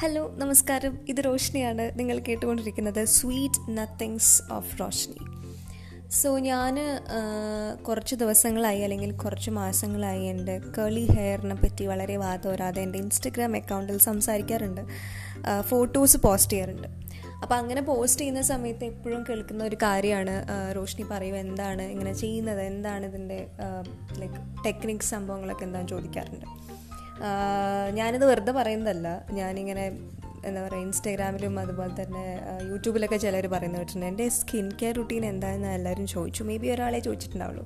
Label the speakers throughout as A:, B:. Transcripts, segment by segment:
A: Hello നമസ്കാരം. ഇത് റോഷ്നിയാണ്. നിങ്ങൾ കേട്ടുകൊണ്ടിരിക്കുന്നത് sweet nothings of Roshni so ഞാൻ കുറച്ച് ദിവസങ്ങളായി അല്ലെങ്കിൽ കുറച്ച് മാസങ്ങളായി എന്റെ കേളി ഹെയറിനെ പറ്റി വളരെ വാദോരാതെ എന്റെ ഇൻസ്റ്റഗ്രാം അക്കൗണ്ടിൽ സംസാരിക്കാറുണ്ട്. ഫോട്ടോസ് പോസ്റ്റ് ചെയ്യാറുണ്ട്. അപ്പോൾ അങ്ങനെ പോസ്റ്റ് ചെയ്യുന്ന സമയത്ത് എപ്പോഴും കേൾക്കുന്ന ഒരു കാര്യമാണ് റോഷ്നി പറയുക. എന്താണ് ഇങ്ങനെ ചെയ്യുന്നത്? എന്താണ് ഇതിന്റെ ലൈക്ക് ടെക്നിക്സ് സംഭവങ്ങളൊക്കെ എന്താണെന്ന് ചോദിക്കാറുണ്ട്. ഞാനിത് വെറുതെ പറയുന്നതല്ല. ഞാനിങ്ങനെ എന്താ പറയുക ഇൻസ്റ്റാഗ്രാമിലും അതുപോലെ തന്നെ യൂട്യൂബിലൊക്കെ ചിലർ പറയുന്നത് കേട്ടിട്ടുണ്ട്. എന്റെ സ്കിൻ കെയർ റുട്ടീൻ എന്താണെന്ന് എല്ലാവരും ചോദിച്ചു. മേ ബി ഒരാളെ ചോദിച്ചിട്ടുണ്ടാവുള്ളൂ.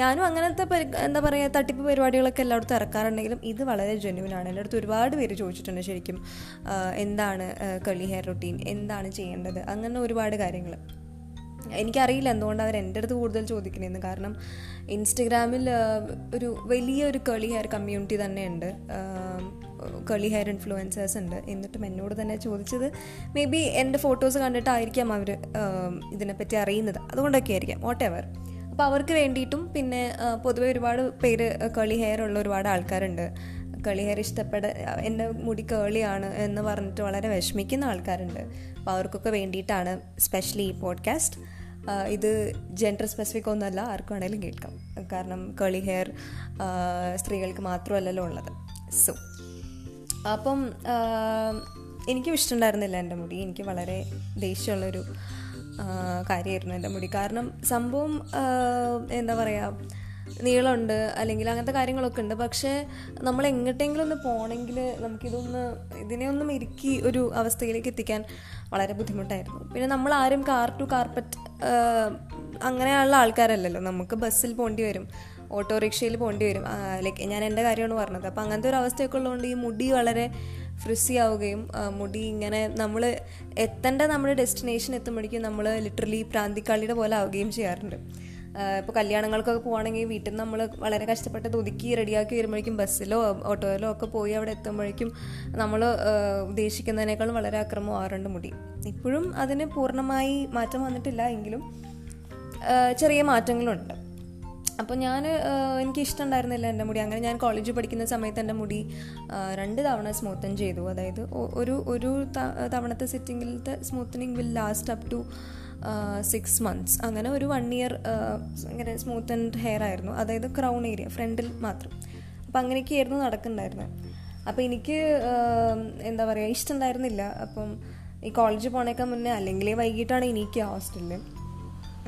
A: ഞാനും അങ്ങനത്തെ എന്താ പറയുക തട്ടിപ്പ് പരിപാടികളൊക്കെ എല്ലായിടത്തും ഇറക്കാറുണ്ടെങ്കിലും ഇത് വളരെ ജെന്യൂനാണ് എന്റെ അടുത്ത് ഒരുപാട് പേര് ചോദിച്ചിട്ടുണ്ട് ശരിക്കും എന്താണ് കളി ഹെയർ റുട്ടീൻ എന്താണ് ചെയ്യേണ്ടത്? അങ്ങനെ ഒരുപാട് കാര്യങ്ങൾ എനിക്കറിയില്ല എന്തുകൊണ്ട് അവർ എന്റെ അടുത്ത് കൂടുതൽ ചോദിക്കണേന്ന്. കാരണം ഇൻസ്റ്റഗ്രാമിൽ ഒരു വലിയ ഒരു കളി ഹെയർ കമ്മ്യൂണിറ്റി തന്നെയുണ്ട് കളി ഹെയർ ഇൻഫ്ലുവൻസേഴ്സ് ഉണ്ട്. എന്നിട്ടും എന്നോട് തന്നെ ചോദിച്ചത് മേ ബി എന്റെ ഫോട്ടോസ് കണ്ടിട്ടായിരിക്കാം അവർ ഇതിനെപ്പറ്റി അറിയുന്നത്. അതുകൊണ്ടൊക്കെ ആയിരിക്കാം വാട്ട് എവർ അപ്പോൾ അവർക്ക് വേണ്ടിയിട്ടും പിന്നെ പൊതുവെ ഒരുപാട് പേര് കളി ഹെയർ ഉള്ള ഒരുപാട് ആൾക്കാരുണ്ട്. കളി ഹെയർ ഇഷ്ടപ്പെട എന്റെ മുടി കേളിയാണ് എന്ന് പറഞ്ഞിട്ട് വളരെ വിഷമിക്കുന്ന ആൾക്കാരുണ്ട്. അപ്പോൾ അവർക്കൊക്കെ വേണ്ടിയിട്ടാണ് സ്പെഷ്യലി ഈ പോഡ്കാസ്റ്റ് ഇത് ജെൻഡർ സ്പെസിഫിക് ഒന്നുമല്ല ആർക്കും കേൾക്കാം. കാരണം കേളി ഹെയർ സ്ത്രീകൾക്ക് മാത്രമല്ലല്ലോ ഉള്ളത്. സോ അപ്പം എനിക്കും ഇഷ്ടമുണ്ടായിരുന്നില്ല എന്റെ മുടി. എനിക്ക് വളരെ ദേഷ്യമുള്ളൊരു കാര്യമായിരുന്നു എന്റെ മുടി. കാരണം സംഭവം എന്താ പറയുക നീളമുണ്ട് അല്ലെങ്കിൽ അങ്ങനത്തെ കാര്യങ്ങളൊക്കെ ഉണ്ട്. പക്ഷേ നമ്മൾ എങ്ങോട്ടെങ്കിലും ഒന്ന് പോകണമെങ്കിൽ നമുക്കിതൊന്ന് ഇതിനെ ഒന്നും ഇറുക്കി ഒരു അവസ്ഥയിലേക്ക് എത്തിക്കാൻ വളരെ ബുദ്ധിമുട്ടായിരുന്നു. പിന്നെ നമ്മൾ ആരും കാർ ടു കാർപ്പറ്റ് അങ്ങനെയുള്ള ആൾക്കാരല്ലല്ലോ. നമുക്ക് ബസ്സിൽ പോകേണ്ടി വരും ഓട്ടോറിക്ഷയിൽ പോകേണ്ടി വരും. ലൈക്ക് ഞാൻ എന്റെ കാര്യമാണ് പറഞ്ഞത്. അപ്പോൾ അങ്ങനത്തെ ഒരു അവസ്ഥയൊക്കെ ഉള്ളതുകൊണ്ട് ഈ മുടി വളരെ ഫ്രിസി ആവുകയും മുടി ഇങ്ങനെ നമ്മൾ എത്തേണ്ട നമ്മുടെ ഡെസ്റ്റിനേഷൻ എത്തുമ്പോഴേക്കും നമ്മൾ ലിറ്ററലി പ്രാന്തിക്കാളിയുടെ പോലെ ആവുകയും ചെയ്യാറുണ്ട്. ഇപ്പോൾ കല്യാണങ്ങൾക്കൊക്കെ പോകുകയാണെങ്കിൽ വീട്ടിൽ നിന്ന് നമ്മൾ വളരെ കഷ്ടപ്പെട്ട് ഒതുക്കി റെഡിയാക്കി വരുമ്പോഴേക്കും ബസ്സിലോ ഓട്ടോയിലോ ഒക്കെ പോയി അവിടെ എത്തുമ്പോഴേക്കും നമ്മൾ ഉദ്ദേശിക്കുന്നതിനേക്കാളും വളരെ അക്രമമാറുണ്ട് മുടി. ഇപ്പോഴും അതിന് പൂർണമായി മാറ്റം വന്നിട്ടില്ല എങ്കിലും ചെറിയ മാറ്റങ്ങളുണ്ട്. അപ്പോൾ ഞാൻ എനിക്ക് ഇഷ്ടമുണ്ടായിരുന്നില്ല എന്റെ മുടി. അങ്ങനെ ഞാൻ കോളേജിൽ പഠിക്കുന്ന സമയത്ത് എന്റെ മുടി രണ്ട് തവണ സ്മൂത്തൻ ചെയ്തു. അതായത് ഒരു ഒരു തവണത്തെ സിറ്റിങ്ങിലത്തെ smoothening will last up to six months അങ്ങനെ ഒരു വൺ ഇയർ ഇങ്ങനെ സ്മൂത്ത് ആൻഡ് ഹെയർ ആയിരുന്നു. അതായത് ക്രൗൺ ഏരിയ ഫ്രണ്ടിൽ മാത്രം. അപ്പം അങ്ങനെയൊക്കെയായിരുന്നു നടക്കുന്നുണ്ടായിരുന്നത് അപ്പോൾ എനിക്ക് എന്താ പറയുക ഇഷ്ടമുണ്ടായിരുന്നില്ല. അപ്പം ഈ കോളേജിൽ പോണേക്കാൻ മുന്നേ അല്ലെങ്കിൽ വൈകിട്ടാണ് എനിക്ക് ഹോസ്റ്റലിൽ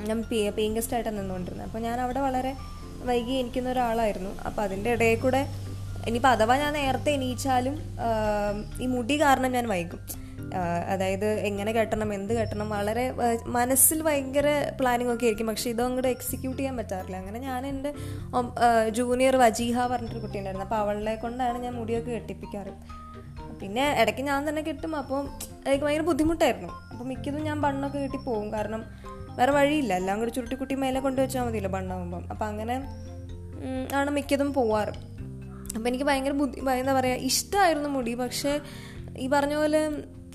A: ഞാൻ പേ പേയിങ് ഗസ്റ്റ് ആയിട്ടാണ് നിന്നുകൊണ്ടിരുന്നത് അപ്പോൾ ഞാൻ അവിടെ വളരെ വൈകി എനിക്കുന്ന ഒരാളായിരുന്നു. അപ്പോൾ അതിന്റെ ഇടയിൽ കൂടെ ഇനിയിപ്പോൾ അഥവാ ഞാൻ നേരത്തെ എണീച്ചാലും ഈ മുടി കാരണം ഞാൻ വൈകും. അതായത് എങ്ങനെ കെട്ടണം എന്ത് കെട്ടണം വളരെ മനസ്സിൽ ഭയങ്കര പ്ലാനിങ് ഒക്കെ ആയിരിക്കും. പക്ഷെ ഇതും അങ്ങോട്ട് എക്സിക്യൂട്ട് ചെയ്യാൻ പറ്റാറില്ല. അങ്ങനെ ഞാൻ എന്റെ ജൂനിയർ വജീഹ പറഞ്ഞിട്ടൊരു കുട്ടി ഉണ്ടായിരുന്നു. അപ്പോൾ അവളെ കൊണ്ടാണ് ഞാൻ മുടിയൊക്കെ കെട്ടിപ്പിക്കാറ്. പിന്നെ ഇടയ്ക്ക് ഞാൻ തന്നെ കിട്ടും. അപ്പോൾ എനിക്ക് ഭയങ്കര ബുദ്ധിമുട്ടായിരുന്നു. അപ്പോൾ മിക്കതും ഞാൻ ബണ്ണൊക്കെ കെട്ടി പോകും. കാരണം വേറെ വഴിയില്ല. എല്ലാം കൂടി ചുരുട്ടിക്കുട്ടി മേലെ കൊണ്ടുവച്ചാൽ മതിയല്ലോ ബണ്ണാകുമ്പം അപ്പം അങ്ങനെ ആണ് മിക്കതും പോവാറ്. അപ്പം എനിക്ക് ഭയങ്കര ബുദ്ധി എന്താ പറയുക ഇഷ്ടമായിരുന്നു മുടി. പക്ഷേ ഈ പറഞ്ഞ പോലെ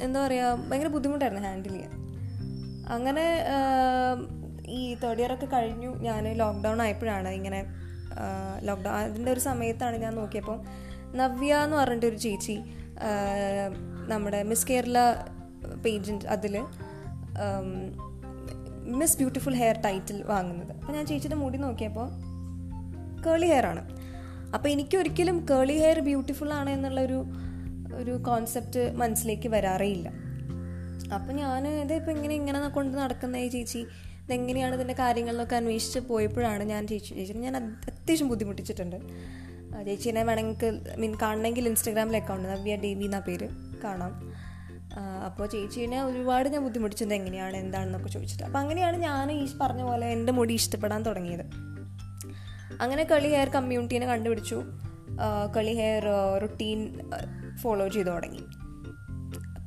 A: എന്താ പറയുക ഭയങ്കര ബുദ്ധിമുട്ടായിരുന്നു ഹാൻഡിൽ ചെയ്യാൻ. അങ്ങനെ ഈ തേർഡ് ഇയർ ഒക്കെ കഴിഞ്ഞു. ഞാൻ ലോക്ക്ഡൗൺ ആയപ്പോഴാണ് ഇങ്ങനെ ലോക്ക്ഡൗൺ അതിന്റെ ഒരു സമയത്താണ് ഞാൻ നോക്കിയപ്പോൾ നവ്യ എന്ന് പറഞ്ഞിട്ട് ഒരു ചേച്ചി നമ്മുടെ മിസ് കേരള പേജന്റ് അതിൽ മിസ് ബ്യൂട്ടിഫുൾ ഹെയർ ടൈറ്റിൽ വാങ്ങുന്നത്. അപ്പോൾ ഞാൻ ചേച്ചിയുടെ മുടി നോക്കിയപ്പോൾ കേളി ഹെയർ ആണ്. അപ്പോൾ എനിക്കൊരിക്കലും കേളി ഹെയർ ബ്യൂട്ടിഫുൾ ആണ് എന്നുള്ളൊരു ഒരു കോൺസെപ്റ്റ് മനസ്സിലേക്ക് വരാറേ ഇല്ല അപ്പം ഞാൻ ഇതിപ്പോൾ ഇങ്ങനെ ഇങ്ങനെ കൊണ്ട് നടക്കുന്ന ഈ ചേച്ചി. ഇതെങ്ങനെയാണ് ഇതിന്റെ കാര്യങ്ങളിലൊക്കെ അന്വേഷിച്ച് പോയപ്പോഴാണ് ഞാൻ ചേച്ചി ചേച്ചി ഞാൻ അത്യാവശ്യം ബുദ്ധിമുട്ടിച്ചിട്ടുണ്ട്. ചേച്ചീനെ വേണമെങ്കിൽ മീൻ കാണണമെങ്കിൽ ഇൻസ്റ്റാഗ്രാമിൽ അക്കൗണ്ട് നവ്യ ദേവി എന്നാ പേര് കാണാം. അപ്പോൾ ചേച്ചീനെ ഒരുപാട് ഞാൻ ബുദ്ധിമുട്ടിച്ചത് എങ്ങനെയാണ് എന്താണെന്നൊക്കെ ചോദിച്ചിട്ട്. അപ്പോൾ അങ്ങനെയാണ് ഞാൻ ഈ പറഞ്ഞ പോലെ എന്റെ മുടി ഇഷ്ടപ്പെടാൻ തുടങ്ങിയത്. അങ്ങനെ കളി ഹെയർ കമ്മ്യൂണിറ്റീനെ കണ്ടുപിടിച്ചു. കളി ഹെയർ റുട്ടീൻ ഫോളോ ചെയ്തു തുടങ്ങി.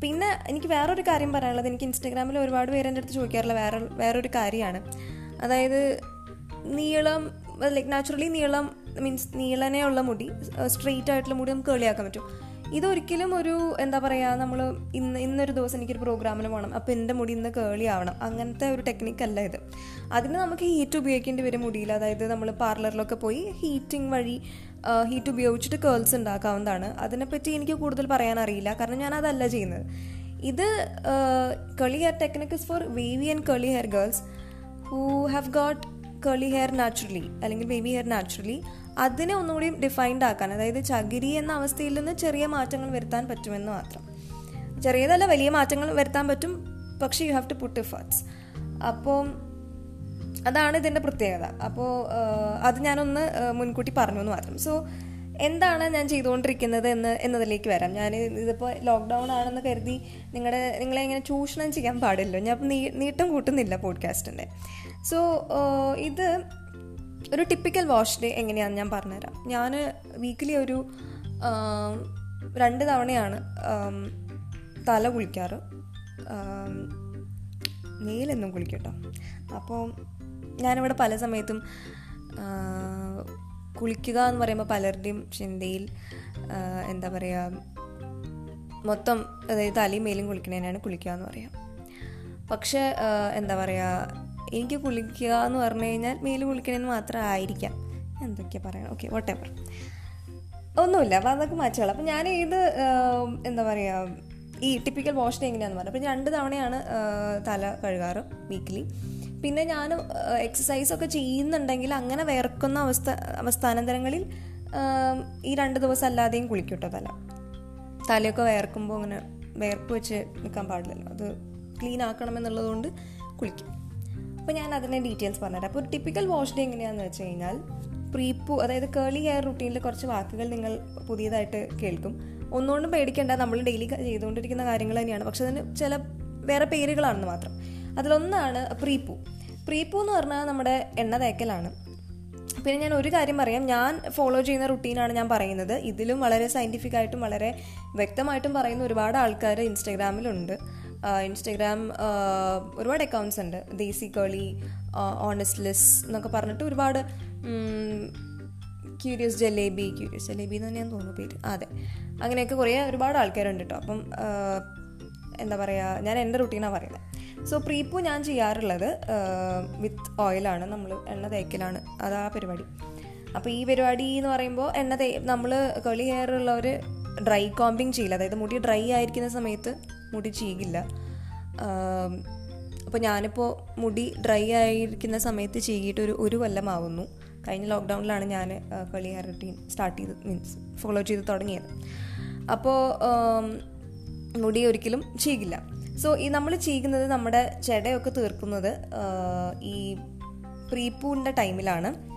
A: പിന്നെ എനിക്ക് വേറൊരു കാര്യം പറയാനുള്ളത്. എനിക്ക് ഇൻസ്റ്റാഗ്രാമിൽ ഒരുപാട് പേര് എന്റെ അടുത്ത് ചോദിക്കാറുള്ള വേറെ വേറൊരു കാര്യമാണ്. അതായത് നീളം ലൈക്ക് നാച്ചുറലി നീളം മീൻസ് നീളനെ ഉള്ള മുടി സ്ട്രെയിറ്റ് ആയിട്ടുള്ള മുടി നമുക്ക് കേളിയാക്കാൻ പറ്റും. ഇതൊരിക്കലും ഒരു എന്താ പറയുക നമ്മൾ ഇന്ന് ഇന്നൊരു ദിവസം എനിക്കൊരു പ്രോഗ്രാമിന് പോകണം അപ്പോൾ എന്റെ മുടി ഇന്ന് കേളി ആവണം. അങ്ങനത്തെ ഒരു ടെക്നിക്കല്ല ഇത്. അതിന് നമുക്ക് ഹീറ്റ് ഉപയോഗിക്കേണ്ടി വരും മുടിയിൽ. അതായത് നമ്മൾ പാർലറിലൊക്കെ പോയി ഹീറ്റിംഗ് വഴി ഹീറ്റ് ഉപയോഗിച്ചിട്ട് കേൾസ് ഉണ്ടാക്കാവുന്നതാണ്. അതിനെപ്പറ്റി എനിക്ക് കൂടുതൽ പറയാൻ അറിയില്ല കാരണം ഞാൻ അതല്ല ചെയ്യുന്നത്. ഇത് curly hair technique is for wavy and curly hair girls who have got curly hair naturally അല്ലെങ്കിൽ വേവി ഹെയർ നാച്ചുറലി അതിനെ ഒന്നുകൂടി ഡിഫൈൻഡ് ആക്കാൻ അതായത് ചകിരി എന്ന അവസ്ഥയിൽ നിന്ന് ചെറിയ മാറ്റങ്ങൾ വരുത്താൻ പറ്റുമെന്ന് മാത്രം. ചെറിയതല്ല വലിയ മാറ്റങ്ങൾ വരുത്താൻ പറ്റും. പക്ഷേ you have to put efforts അപ്പോൾ അതാണ് ഇതിന്റെ പ്രത്യേകത. അപ്പോൾ അത് ഞാനൊന്ന് മുൻകൂട്ടി പറഞ്ഞു എന്ന് മാത്രം. സോ എന്താണ് ഞാൻ ചെയ്തുകൊണ്ടിരിക്കുന്നത് എന്ന് എന്നതിലേക്ക് വരാം. ഞാൻ ഇതിപ്പോൾ ലോക്ക്ഡൗൺ ആണെന്ന് കരുതി നിങ്ങളുടെ നിങ്ങളെ ഇങ്ങനെ ചൂഷണം ചെയ്യാൻ പാടില്ലല്ലോ. ഞാൻ നീ നീട്ടം കൂട്ടുന്നില്ല പോഡ്കാസ്റ്റിന്റെ സോ ഇത് ഒരു ടിപ്പിക്കൽ വാഷ് ഡേ എങ്ങനെയാണെന്ന് ഞാൻ പറഞ്ഞുതരാം. ഞാൻ വീക്കിലി ഒരു രണ്ട് തവണയാണ് തല കുളിക്കാറ്. മേലെന്നും കുളിക്കട്ടോ അപ്പോൾ ഞാനിവിടെ പല സമയത്തും കുളിക്കുക എന്ന് പറയുമ്പോൾ പലരുടെയും ചിന്തയിൽ എന്താ പറയുക മൊത്തം അതായത് തലയും മേലും കുളിക്കണേനാണ് കുളിക്കുക എന്ന് പറയാം. പക്ഷേ എന്താ പറയുക എനിക്ക് കുളിക്കുക എന്ന് പറഞ്ഞു കഴിഞ്ഞാൽ മേൽ കുളിക്കണമെന്ന് മാത്രം ആയിരിക്കാം. എന്തൊക്കെയാണ് പറയണം ഓക്കെ വട്ടെവർ ഒന്നുമില്ല അപ്പോൾ അതൊക്കെ മാറ്റുകയുള്ളു അപ്പം ഞാൻ ഇത് എന്താ പറയുക ഈ ടിപ്പിക്കൽ വാഷ് ഡേ എങ്ങനെയാണെന്ന് പറഞ്ഞു. അപ്പം രണ്ട് തവണയാണ് തല കഴുകാറ് വീക്കിലി പിന്നെ ഞാൻ എക്സസൈസൊക്കെ ചെയ്യുന്നുണ്ടെങ്കിൽ അങ്ങനെ വേർക്കുന്ന അവസ്ഥ അവസ്ഥാനന്തരങ്ങളിൽ ഈ രണ്ട് ദിവസം അല്ലാതെയും കുളിക്കും കേട്ടോ തല. തലയൊക്കെ വേർക്കുമ്പോൾ അങ്ങനെ വേർപ്പ് വെച്ച് നിൽക്കാൻ പാടില്ലല്ലോ. അത് ക്ലീൻ ആക്കണം എന്നുള്ളതുകൊണ്ട് കുളിക്കും. അപ്പോൾ ഞാൻ അതിന്റെ ഡീറ്റെയിൽസ് പറഞ്ഞുതരാം. അപ്പോൾ ഒരു ടിപ്പിക്കൽ വാഷ് ഡേ എങ്ങനെയാണെന്ന് വെച്ച് കഴിഞ്ഞാൽ പ്രീപ്പു അതായത് കേളി ഹെയർ റുട്ടീനിൽ കുറച്ച് വാക്കുകൾ നിങ്ങൾ പുതിയതായിട്ട് കേൾക്കും. ഒന്നുകൊണ്ടും പേടിക്കേണ്ട നമ്മൾ ഡെയിലി ചെയ്തുകൊണ്ടിരിക്കുന്ന കാര്യങ്ങൾ തന്നെയാണ്. പക്ഷെ അതിന് ചില വേറെ പേരുകളാണെന്ന് മാത്രം. അതിലൊന്നാണ് പ്രീപൂ. പ്രീപൂ എന്ന് പറഞ്ഞാൽ നമ്മുടെ എണ്ണ തേക്കലാണ്. പിന്നെ ഞാൻ ഒരു കാര്യം പറയാം. ഞാൻ ഫോളോ ചെയ്യുന്ന റുട്ടീനാണ് ഞാൻ പറയുന്നത്. ഇതിലും വളരെ സയന്റിഫിക് ആയിട്ടും വളരെ വ്യക്തമായിട്ടും പറയുന്ന ഒരുപാട് ആൾക്കാർ ഇൻസ്റ്റഗ്രാമിലുണ്ട് ഇൻസ്റ്റഗ്രാം ഒരുപാട് അക്കൗണ്ട്സ് ഉണ്ട്. ദേസി കളി ഓണസ്റ്റ്ലിസ് എന്നൊക്കെ പറഞ്ഞിട്ട് ഒരുപാട് ക്യൂരിയസ് ജലേബി ക്യൂരിയസ് ജലേബി എന്ന് തന്നെയാണ് തോന്നുന്നു പേര്. അതെ. അങ്ങനെയൊക്കെ കുറേ ഒരുപാട് ആൾക്കാരുണ്ട് കേട്ടോ അപ്പം എന്താ പറയുക ഞാൻ എന്റെ റുട്ടീനാണ് പറയുന്നത് സോ പ്രീപ്പു ഞാൻ ചെയ്യാറുള്ളത് വിത്ത് ഓയിലാണ് നമ്മൾ എണ്ണ തേക്കലാണ്. അതാ പരിപാടി. അപ്പോൾ ഈ പരിപാടി എന്ന് പറയുമ്പോൾ എണ്ണ തേ നമ്മൾ കളി ഹെയർ ഉള്ളവർ ഡ്രൈ കോമ്പിങ് ചെയ്യില്ല. അതായത് മുടി ഡ്രൈ ആയിരിക്കുന്ന സമയത്ത് മുടി ചെയ്യില്ല അപ്പോൾ ഞാനിപ്പോൾ മുടി ഡ്രൈ ആയിരിക്കുന്ന സമയത്ത് ചെയ്തിട്ട് ഒരു ഒരു കൊല്ലമാവുന്നു കഴിഞ്ഞ ലോക്ക്ഡൗണിലാണ് ഞാൻ കളി ഹെയർ റുട്ടീൻ സ്റ്റാർട്ട് ചെയ്ത് മീൻസ് ഫോളോ ചെയ്ത് തുടങ്ങിയത്. അപ്പോൾ മുടി ഒരിക്കലും ചെയ്യില്ല സോ ഈ നമ്മൾ ചെയ്യുന്നത് നമ്മുടെ ചെടയൊക്കെ തീർക്കുന്നത് ഈ പ്രീപ്പൂവിന്റെ ടൈമിലാണ്.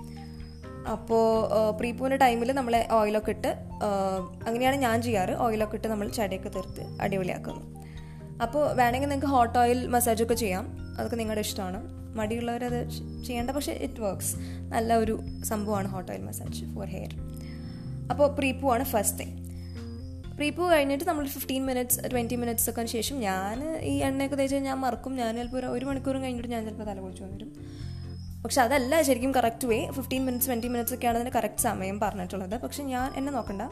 A: അപ്പോൾ പ്രീപ്പൂവിന്റെ ടൈമിൽ നമ്മൾ ഓയിലൊക്കെ ഇട്ട് അങ്ങനെയാണ് ഞാൻ ചെയ്യാറ്. ഓയിലൊക്കെ ഇട്ട് നമ്മൾ ചെടയൊക്കെ തീർത്ത് അടിപൊളിയാക്കുന്നു. അപ്പോൾ വേണമെങ്കിൽ നിങ്ങൾക്ക് ഹോട്ട് ഓയിൽ മസാജൊക്കെ ചെയ്യാം. അതൊക്കെ നിങ്ങളുടെ ഇഷ്ടമാണ്. മടിയുള്ളവരത് ചെയ്യേണ്ട പക്ഷേ ഇറ്റ് വർക്ക്സ്. നല്ല ഒരു സംഭവമാണ് hot oil massage for hair. അപ്പോൾ പ്രീപ്പൂ ആണ് ഫസ്റ്റ് തിങ് പ്രീപ്പൂ കഴിഞ്ഞിട്ട് നമ്മൾ ഫിഫ്റ്റീൻ മിനിറ്റ്സ് ട്വന്റി മിനിറ്റ്സ് ഒക്കെ ശേഷം ഞാൻ ഈ എണ്ണയൊക്കെ തേച്ച് ഞാൻ മറക്കും. ഞാൻ ചിലപ്പോൾ ഒരു മണിക്കൂറും കഴിഞ്ഞിട്ട് ഞാൻ ചിലപ്പോൾ തല കുളിച്ച് വന്നിരും പക്ഷെ അതല്ല ശരിക്കും correct way fifteen minutes twenty minutes ഒക്കെയാണ് അതിന് കറക്റ്റ് സമയം പറഞ്ഞിട്ടുള്ളത്. പക്ഷെ ഞാൻ എന്നെ നോക്കണ്ട.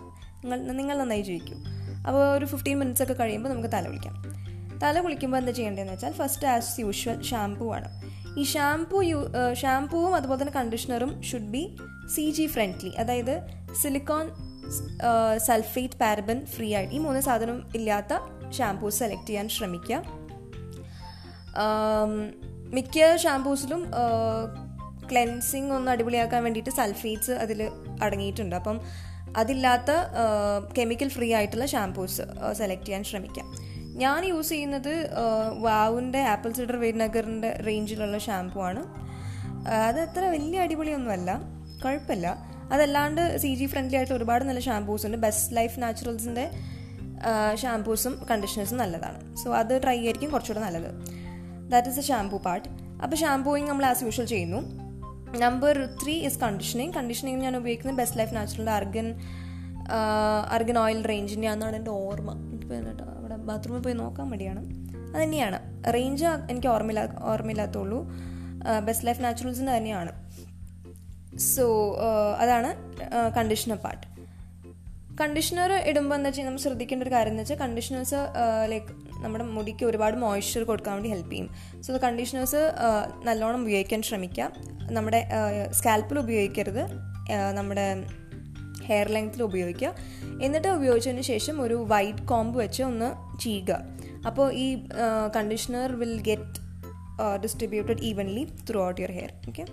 A: നിങ്ങൾ നിങ്ങൾ നന്നായി ജയിക്കും അപ്പോൾ ഒരു ഫിഫ്റ്റീൻ മിനിറ്റ്സ് ഒക്കെ കഴിയുമ്പോൾ നമുക്ക് തല കുളിക്കാം തല കുളിക്കുമ്പോൾ എന്താ ചെയ്യേണ്ടതെന്ന് വെച്ചാൽ ഫസ്റ്റ് ആസ് യൂഷ്വൽ ഷാംപൂ ആണ്. ഈ ഷാംപൂ യൂ ഷാംപൂവും അതുപോലെ തന്നെ കണ്ടീഷണറും should be C G friendly അതായത് സിലിക്കോൺ സൾഫേറ്റ് പാരബൻ ഫ്രീ ആയിട്ട് ഈ മൂന്ന് സാധനം ഇല്ലാത്ത ഷാംപൂ സെലക്ട് ചെയ്യാൻ ശ്രമിക്കുക. മിക്ക ഷാംപൂസിലും ക്ലെൻസിങ് ഒന്ന് അടിപൊളിയാക്കാൻ വേണ്ടിയിട്ട് സൾഫേറ്റ്സ് അതിൽ അടങ്ങിയിട്ടുണ്ട്. അപ്പം അതില്ലാത്ത കെമിക്കൽ ഫ്രീ ആയിട്ടുള്ള ഷാംപൂസ് സെലക്ട് ചെയ്യാൻ ശ്രമിക്കാം. ഞാൻ യൂസ് ചെയ്യുന്നത് വാവുന്റെ ആപ്പിൾ സിഡർ വിനഗറിന്റെ റേഞ്ചിലുള്ള ഷാംപൂ ആണ്. അത് അത്ര വലിയ അടിപൊളിയൊന്നുമല്ല. കുഴപ്പമില്ല. അതല്ലാണ്ട് സി ജി ഫ്രണ്ട്ലി ആയിട്ടുള്ള ഒരുപാട് നല്ല ഷാംപൂസ് ഉണ്ട്. ബെസ്റ്റ് ലൈഫ് നാച്ചുറൽസിന്റെ ഷാംപൂസും കണ്ടീഷണേഴ്സും നല്ലതാണ്. സോ അത് ട്രൈ ആയിരിക്കും കുറച്ചുകൂടെ നല്ലത്. That is a shampoo part അപ്പോൾ ഷാംപൂയിങ് നമ്മൾ ആസ് യൂഷ്വൽ ചെയ്യുന്നു. Number three is conditioning conditioning ഞാൻ ഉപയോഗിക്കുന്നത് ബെസ്റ്റ് ലൈഫ് നാച്ചുറലിന്റെ അർഗൻ അർഗൻ ഓയിൽ റേഞ്ചിന്റെ ആണെന്നാണ് എന്റെ ഓർമ്മ. എനിക്ക് അവിടെ ബാത്റൂമിൽ പോയി നോക്കാൻ മടിയാണ്. അത് തന്നെയാണ്. റേഞ്ച് എനിക്ക് ഓർമ്മയില്ല ഓർമ്മയില്ലാത്തുള്ളൂ ബെസ്റ്റ് ലൈഫ് നാച്ചുറൽസിന്റെ തന്നെയാണ്. സോ അതാണ് കണ്ടീഷണർ പാർട്ട് കണ്ടീഷണർ ഇടുമ്പോൾ എന്താ വെച്ചാൽ നമ്മൾ ശ്രദ്ധിക്കേണ്ട ഒരു കാര്യം എന്ന് വെച്ചാൽ കണ്ടീഷണേഴ്സ് ലൈക്ക് നമ്മുടെ മുടിക്ക് ഒരുപാട് മോയ്സ്ചർ കൊടുക്കാൻ വേണ്ടി ഹെൽപ്പ് ചെയ്യും. സോ കണ്ടീഷണേഴ്സ് നല്ലോണം ഉപയോഗിക്കാൻ ശ്രമിക്കുക. നമ്മുടെ സ്കാൽപ്പിൽ ഉപയോഗിക്കരുത്. നമ്മുടെ ഹെയർ ലെങ്ത്തിൽ ഉപയോഗിക്കുക. എന്നിട്ട് ഉപയോഗിച്ചതിന് ശേഷം ഒരു വൈറ്റ് കോംബ് വെച്ച് ഒന്ന് ചെയ്യുക അപ്പോൾ ഈ conditioner will get distributed evenly throughout your hair okay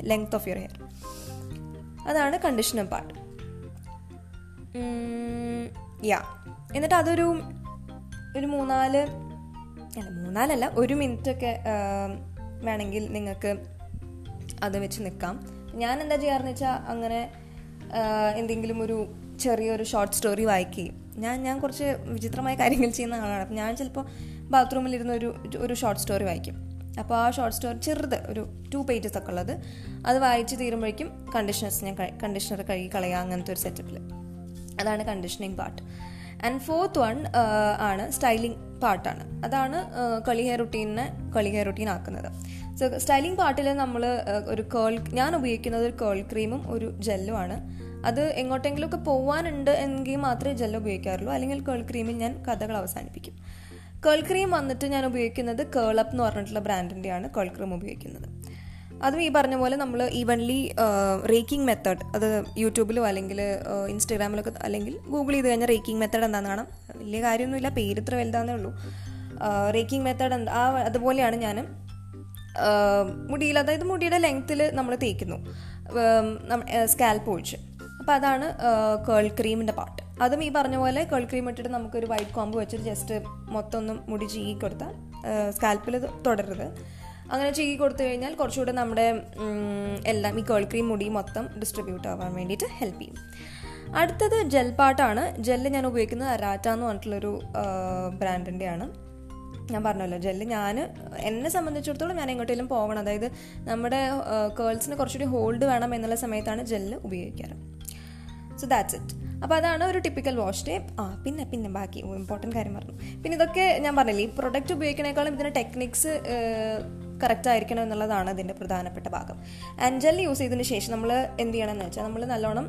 A: length of your hair അതാണ് കണ്ടീഷണർ പാർട്ട് യാ എന്നിട്ട് അതൊരു ഒരു മൂന്നാൽ അല്ല മൂന്നാലല്ല ഒരു മിനിറ്റ് ഒക്കെ വേണമെങ്കിൽ നിങ്ങൾക്ക് അത് വെച്ച് നിൽക്കാം. ഞാൻ എന്താ ചെയ്യാറെന്ന് വെച്ചാൽ അങ്ങനെ എന്തെങ്കിലും ഒരു ചെറിയൊരു ഷോർട്ട് സ്റ്റോറി വായിക്കുകയും. ഞാൻ ഞാൻ കുറച്ച് വിചിത്രമായ കാര്യങ്ങൾ ചെയ്യുന്ന ആളാണ്. അപ്പം ഞാൻ ചിലപ്പോൾ ബാത്റൂമിലിരുന്ന് ഒരു ഒരു ഷോർട്ട് സ്റ്റോറി വായിക്കും. അപ്പോൾ ആ ഷോർട്ട് സ്റ്റോറി ചെറുത് ഒരു ടു പേജസ് ഒക്കെ ഉള്ളത്. അത് വായിച്ച് തീരുമ്പോഴേക്കും കണ്ടീഷണേഴ്സ് ഞാൻ കണ്ടീഷണർ കഴുകി കളയുക അങ്ങനത്തെ ഒരു സെറ്റപ്പിൽ അതാണ് conditioning part and fourth one ആണ് സ്റ്റൈലിംഗ് പാർട്ടാണ് അതാണ് കളി ഹെയർ റുട്ടീനെ കളി ഹെയർ റുട്ടീൻ ആക്കുന്നത്. സോ സ്റ്റൈലിംഗ് പാർട്ടിൽ നമ്മൾ ഒരു കേൾ ഞാൻ ഉപയോഗിക്കുന്നത് ഒരു കേൾ ക്രീമും ഒരു ജെല്ലും ആണ്. അത് എങ്ങോട്ടെങ്കിലുമൊക്കെ പോകാനുണ്ട് എങ്കിൽ മാത്രമേ ജെല്ല് ഉപയോഗിക്കാറുള്ളൂ. അല്ലെങ്കിൽ കേൾ ക്രീമിൽ ഞാൻ കഥകൾ അവസാനിപ്പിക്കും. കേൾ ക്രീം വന്നിട്ട് ഞാൻ ഉപയോഗിക്കുന്നത് കേൾ അപ്പ് എന്ന് പറഞ്ഞിട്ടുള്ള ബ്രാൻഡിന്റെയാണ് കേൾ ക്രീം ഉപയോഗിക്കുന്നത്. അതും ഈ പറഞ്ഞ പോലെ നമ്മൾ ഈവൺലി റേക്കിംഗ് മെത്തേഡ് അത് യൂട്യൂബിലോ അല്ലെങ്കിൽ ഇൻസ്റ്റാഗ്രാമിലൊക്കെ അല്ലെങ്കിൽ ഗൂഗിൾ ചെയ്ത് കഴിഞ്ഞാൽ റേക്കിംഗ് മെത്തേഡ് എന്താണെന്ന് കാണാം. വലിയ കാര്യമൊന്നുമില്ല പേര് ഇത്ര വലുതാന്നേ ഉള്ളൂ. റേക്കിംഗ് മെത്തേഡ് ആ അതുപോലെയാണ് ഞാൻ മുടിയിൽ അതായത് മുടിയുടെ ലെങ്ത്തിൽ നമ്മൾ തേക്കുന്നു. സ്കാൽപ്പ് ഒഴിച്ച്. അപ്പോൾ അതാണ് കേൾ ക്രീമിന്റെ പാർട്ട് അതും ഈ പറഞ്ഞ പോലെ കേൾ ക്രീം ഇട്ടിട്ട് നമുക്കൊരു വൈറ്റ് കോമ്പ് വെച്ചിട്ട് ജസ്റ്റ് മൊത്തം ഒന്ന് മുടി ചീകി കൊടുത്താൽ സ്കാൽപ്പിൽ തുടരുത് അങ്ങനെ ചീകി കൊടുത്തു കഴിഞ്ഞാൽ കുറച്ചുകൂടെ നമ്മുടെ എല്ലാം ഈ കേൾ ക്രീം മുടി മൊത്തം ഡിസ്ട്രിബ്യൂട്ട് ആവാൻ വേണ്ടിയിട്ട് ഹെൽപ്പ് ചെയ്യും. അടുത്തത് ജെൽ പാട്ടാണ് ജെല്ല് ഞാൻ ഉപയോഗിക്കുന്നത് അരാറ്റ എന്ന് പറഞ്ഞിട്ടുള്ളൊരു ബ്രാൻഡിന്റെയാണ് ഞാൻ പറഞ്ഞല്ലോ ജെല്ല് ഞാൻ എന്നെ സംബന്ധിച്ചിടത്തോളം ഞാൻ എങ്ങോട്ടേലും പോകണം അതായത് നമ്മുടെ കേൾസിന് കുറച്ചുകൂടി ഹോൾഡ് വേണം എന്നുള്ള സമയത്താണ് ജെല്ല് ഉപയോഗിക്കാറ്. സോ ദാറ്റ്സ് ഇറ്റ് അപ്പോൾ അതാണ് ഒരു ടിപ്പിക്കൽ വാഷ് ഡേ ആ പിന്നെ പിന്നെ ബാക്കി ഇമ്പോർട്ടന്റ് കാര്യം പറഞ്ഞു. പിന്നെ ഇതൊക്കെ ഞാൻ പറഞ്ഞില്ലേ ഈ പ്രൊഡക്റ്റ് ഉപയോഗിക്കണേക്കാളും ഇതിന്റെ ടെക്നിക്സ് കറക്റ്റ് ആയിരിക്കണം എന്നുള്ളതാണ് ഇതിന്റെ പ്രധാനപ്പെട്ട ഭാഗം. ആൻഡ് ജെൽ യൂസ് ചെയ്തതിന് ശേഷം നമ്മൾ എന്ത് ചെയ്യണമെന്ന് വെച്ചാൽ നമ്മൾ നല്ലോണം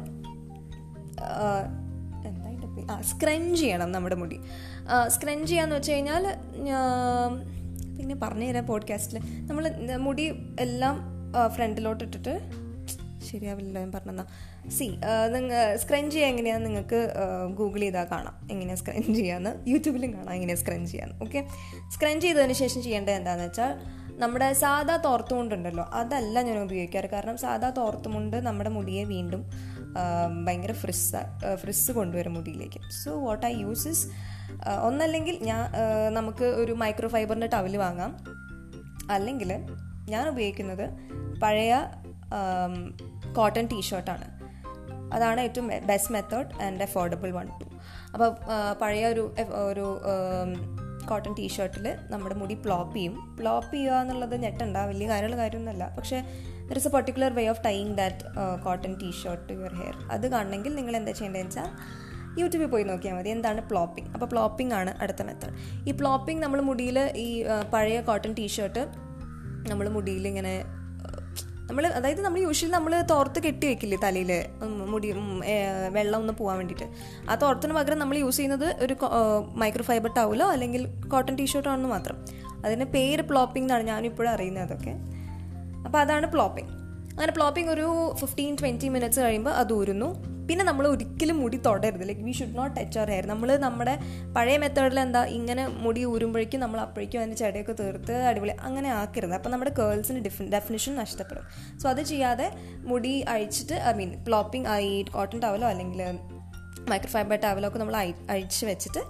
A: എന്താ ആ സ്ക്രഞ്ച് ചെയ്യണം നമ്മുടെ മുടി. സ്ക്രഞ്ച് ചെയ്യാന്ന് വെച്ച് കഴിഞ്ഞാൽ പിന്നെ പറഞ്ഞു തരാം പോഡ്കാസ്റ്റിൽ നമ്മൾ മുടി എല്ലാം ഫ്രണ്ടിലോട്ട് ഇട്ടിട്ട് ശരിയാവില്ല ഞാൻ പറഞ്ഞെന്നാ. സി നിങ്ങൾ സ്ക്രഞ്ച് ചെയ്യാൻ എങ്ങനെയാണെന്ന് നിങ്ങൾക്ക് ഗൂഗിൾ ചെയ്താൽ കാണാം. എങ്ങനെയാണ് സ്ക്രഞ്ച് ചെയ്യാമെന്ന് യൂട്യൂബിലും കാണാം എങ്ങനെയാണ് സ്ക്രഞ്ച് ചെയ്യാന്ന്. ഓക്കെ സ്ക്രഞ്ച് ചെയ്തതിന് ശേഷം ചെയ്യേണ്ടത് എന്താണെന്ന് വെച്ചാൽ നമ്മുടെ സാധാ തോർത്തുമുണ്ടുണ്ടല്ലോ അതല്ല ഞാൻ ഉപയോഗിക്കാറ്. കാരണം സാധാ തോർത്തുമുണ്ട് നമ്മുടെ മുടിയെ വീണ്ടും ഭയങ്കര ഫ്രിസ് ഫ്രിസ് കൊണ്ടുവരും മുടിയിലേക്ക്. സോ വാട്ട് ഐ യൂസ് ഒന്നല്ലെങ്കിൽ ഞാൻ നമുക്ക് ഒരു മൈക്രോ ഫൈബറിന്റെ ടവൽ വാങ്ങാം. അല്ലെങ്കിൽ ഞാൻ ഉപയോഗിക്കുന്നത് പഴയ കോട്ടൺ ടീഷർട്ടാണ് അതാണ് ഏറ്റവും best method and affordable one to അപ്പോൾ പഴയ ഒരു ഒരു കോട്ടൺ ടീഷർട്ടിൽ നമ്മുടെ മുടി പ്ലോപ്പ് ചെയ്യും. പ്ലോപ്പ് ചെയ്യുക എന്നുള്ളത് ഞെട്ടണ്ട വലിയ കാര്യമുള്ള കാര്യമൊന്നുമല്ല. പക്ഷേ there is a particular way of tying that cotton T-shirt your hair അത് കാണണമെങ്കിൽ നിങ്ങൾ എന്താ ചെയ്യേണ്ടതെന്ന് വെച്ചാൽ യൂട്യൂബിൽ പോയി നോക്കിയാൽ മതി. എന്താണ് പ്ലോപ്പിംഗ് അപ്പോൾ പ്ലോപ്പിംഗ് ആണ് അടുത്ത മെത്തേഡ് ഈ പ്ലോപ്പിംഗ് നമ്മൾ മുടിയിൽ ഈ പഴയ കോട്ടൺ ടീഷർട്ട് നമ്മൾ മുടിയിൽ ഇങ്ങനെ നമ്മൾ അതായത് നമ്മൾ യൂഷ്വലി നമ്മൾ തോർത്ത് കെട്ടി വെക്കില്ലേ തലയിൽ മുടി വെള്ളം ഒന്ന് പോകാൻ വേണ്ടിയിട്ട് ആ തോർത്തിന് പകരം നമ്മൾ യൂസ് ചെയ്യുന്നത് ഒരു മൈക്രോ ഫൈബർ ടൗലോ അല്ലെങ്കിൽ കോട്ടൺ ടീഷർട്ടോ ആണെന്ന് മാത്രം. അതിന്റെ പേര് പ്ലോപ്പിംഗ് എന്നാണ് ഞാനിപ്പോഴും അറിയുന്നത് അതൊക്കെ. അപ്പോൾ അതാണ് പ്ലോപ്പിംഗ് അങ്ങനെ പ്ലോപ്പിംഗ് ഒരു ഫിഫ്റ്റീൻ ട്വന്റി മിനിറ്റ്സ് കഴിയുമ്പോൾ അത് ഊരുന്നു. പിന്നെ നമ്മൾ ഒരിക്കലും മുടി തൊടരുത്. Like we should not touch our hair നമ്മൾ നമ്മുടെ പഴയ മെത്തേഡിൽ എന്താ ഇങ്ങനെ മുടി ഊരുമ്പോഴേക്കും നമ്മൾ അപ്പോഴേക്കും അതിന്റെ ചെടിയൊക്കെ തീർത്ത് അടിപൊളി അങ്ങനെ ആക്കരുത്. അപ്പോൾ നമ്മുടെ കേൾസിന് ഡിഫ് ഡെഫിനിഷൻ നഷ്ടപ്പെടും. സോ അത് ചെയ്യാതെ മുടി അഴിച്ചിട്ട് ഐ മീൻ പ്ലോപ്പിംഗ് ആയി കോട്ടൺ ടവലോ അല്ലെങ്കിൽ മൈക്രോഫൈബർ ടവലോ ഒക്കെ നമ്മൾ അഴിച്ച് വെച്ചിട്ട്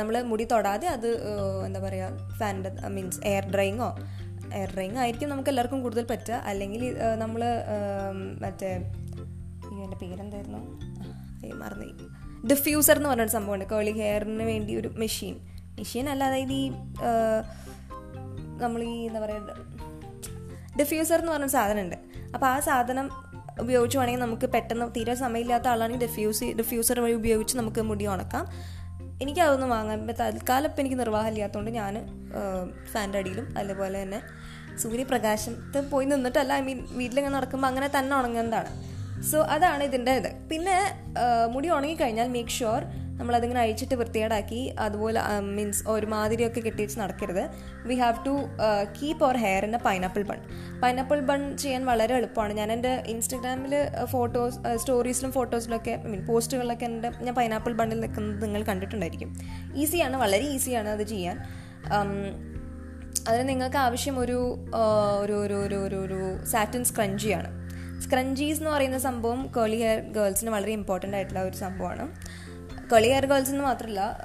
A: നമ്മൾ മുടി തൊടാതെ അത് എന്താ പറയുക ഫാന്റെ മീൻസ് എയർ ഡ്രൈയിങ്ങോ എയർ ഡ്രൈയിങ് ആയിരിക്കും നമുക്ക് എല്ലാവർക്കും കൂടുതൽ പറ്റുക. അല്ലെങ്കിൽ നമ്മൾ മറ്റേ എന്റെ പേരെന്തായിരുന്നു? മറന്നു ഡിഫ്യൂസർ എന്ന് പറഞ്ഞൊരു സംഭവമുണ്ട്. കേളി ഹെയറിന് വേണ്ടി ഒരു മെഷീൻ മെഷീൻ അല്ല അതായത് ഈ നമ്മൾ ഈ എന്താ പറയുക ഡിഫ്യൂസർ എന്ന് പറഞ്ഞൊരു സാധനമുണ്ട്. അപ്പോൾ ആ സാധനം ഉപയോഗിച്ച് വേണമെങ്കിൽ നമുക്ക് പെട്ടെന്ന് തീരെ സമയമില്ലാത്ത ആളാണെങ്കിൽ ഡിഫ്യൂസ് ഡിഫ്യൂസർ വഴി ഉപയോഗിച്ച് നമുക്ക് മുടി ഉണക്കാം. എനിക്ക് അതൊന്നും വാങ്ങാൻ തൽക്കാലം ഇപ്പം എനിക്ക് നിർവാഹമില്ലാത്തതുകൊണ്ട് ഞാൻ ഫാന്റെ അടിയിലും അതുപോലെ തന്നെ സൂര്യപ്രകാശത്ത് പോയി നിന്നിട്ടല്ല. ഐ മീൻ വീട്ടിലിങ്ങനെ നടക്കുമ്പോൾ അങ്ങനെ തന്നെ ഉണങ്ങുന്നതാണ്. സോ അതാണ് ഇതിന്റെ ഇത്. പിന്നെ മുടി ഉണങ്ങിക്കഴിഞ്ഞാൽ മേക്ക് ഷുവർ നമ്മൾ അതിങ്ങനെ അഴിച്ചിട്ട് വൃത്തികേടാക്കി അതുപോലെ മീൻസ് ഒരുമാതിരിയൊക്കെ കെട്ടിവെച്ച് നടക്കരുത്. We have to keep our hair in a pineapple bun pineapple bun ചെയ്യാൻ വളരെ എളുപ്പമാണ്. ഞാൻ എന്റെ ഇൻസ്റ്റഗ്രാമിൽ ഫോട്ടോസ് സ്റ്റോറീസിലും ഫോട്ടോസിലൊക്കെ ഐ മീൻ പോസ്റ്റുകളിലൊക്കെ എന്റെ ഞാൻ പൈനാപ്പിൾ ബണ്ണിൽ നിൽക്കുന്നത് നിങ്ങൾ കണ്ടിട്ടുണ്ടായിരിക്കും. ഈസിയാണ് വളരെ ഈസിയാണ് അത് ചെയ്യാൻ. അതിന് നിങ്ങൾക്ക് ആവശ്യം ഒരു ഒരു ഒരു ഒരു ഒരു സാറ്റിൻ സ്ക്രഞ്ചിയാണ് സ്ക്രഞ്ചീസ് എന്ന് പറയുന്ന സംഭവം കേളി ഹെയർ ഗേൾസിന് വളരെ ഇമ്പോർട്ടന്റ് ആയിട്ടുള്ള ഒരു സംഭവമാണ്. കേളി ഹെയർ ഗേൾസ് എന്ന് മാത്രമല്ല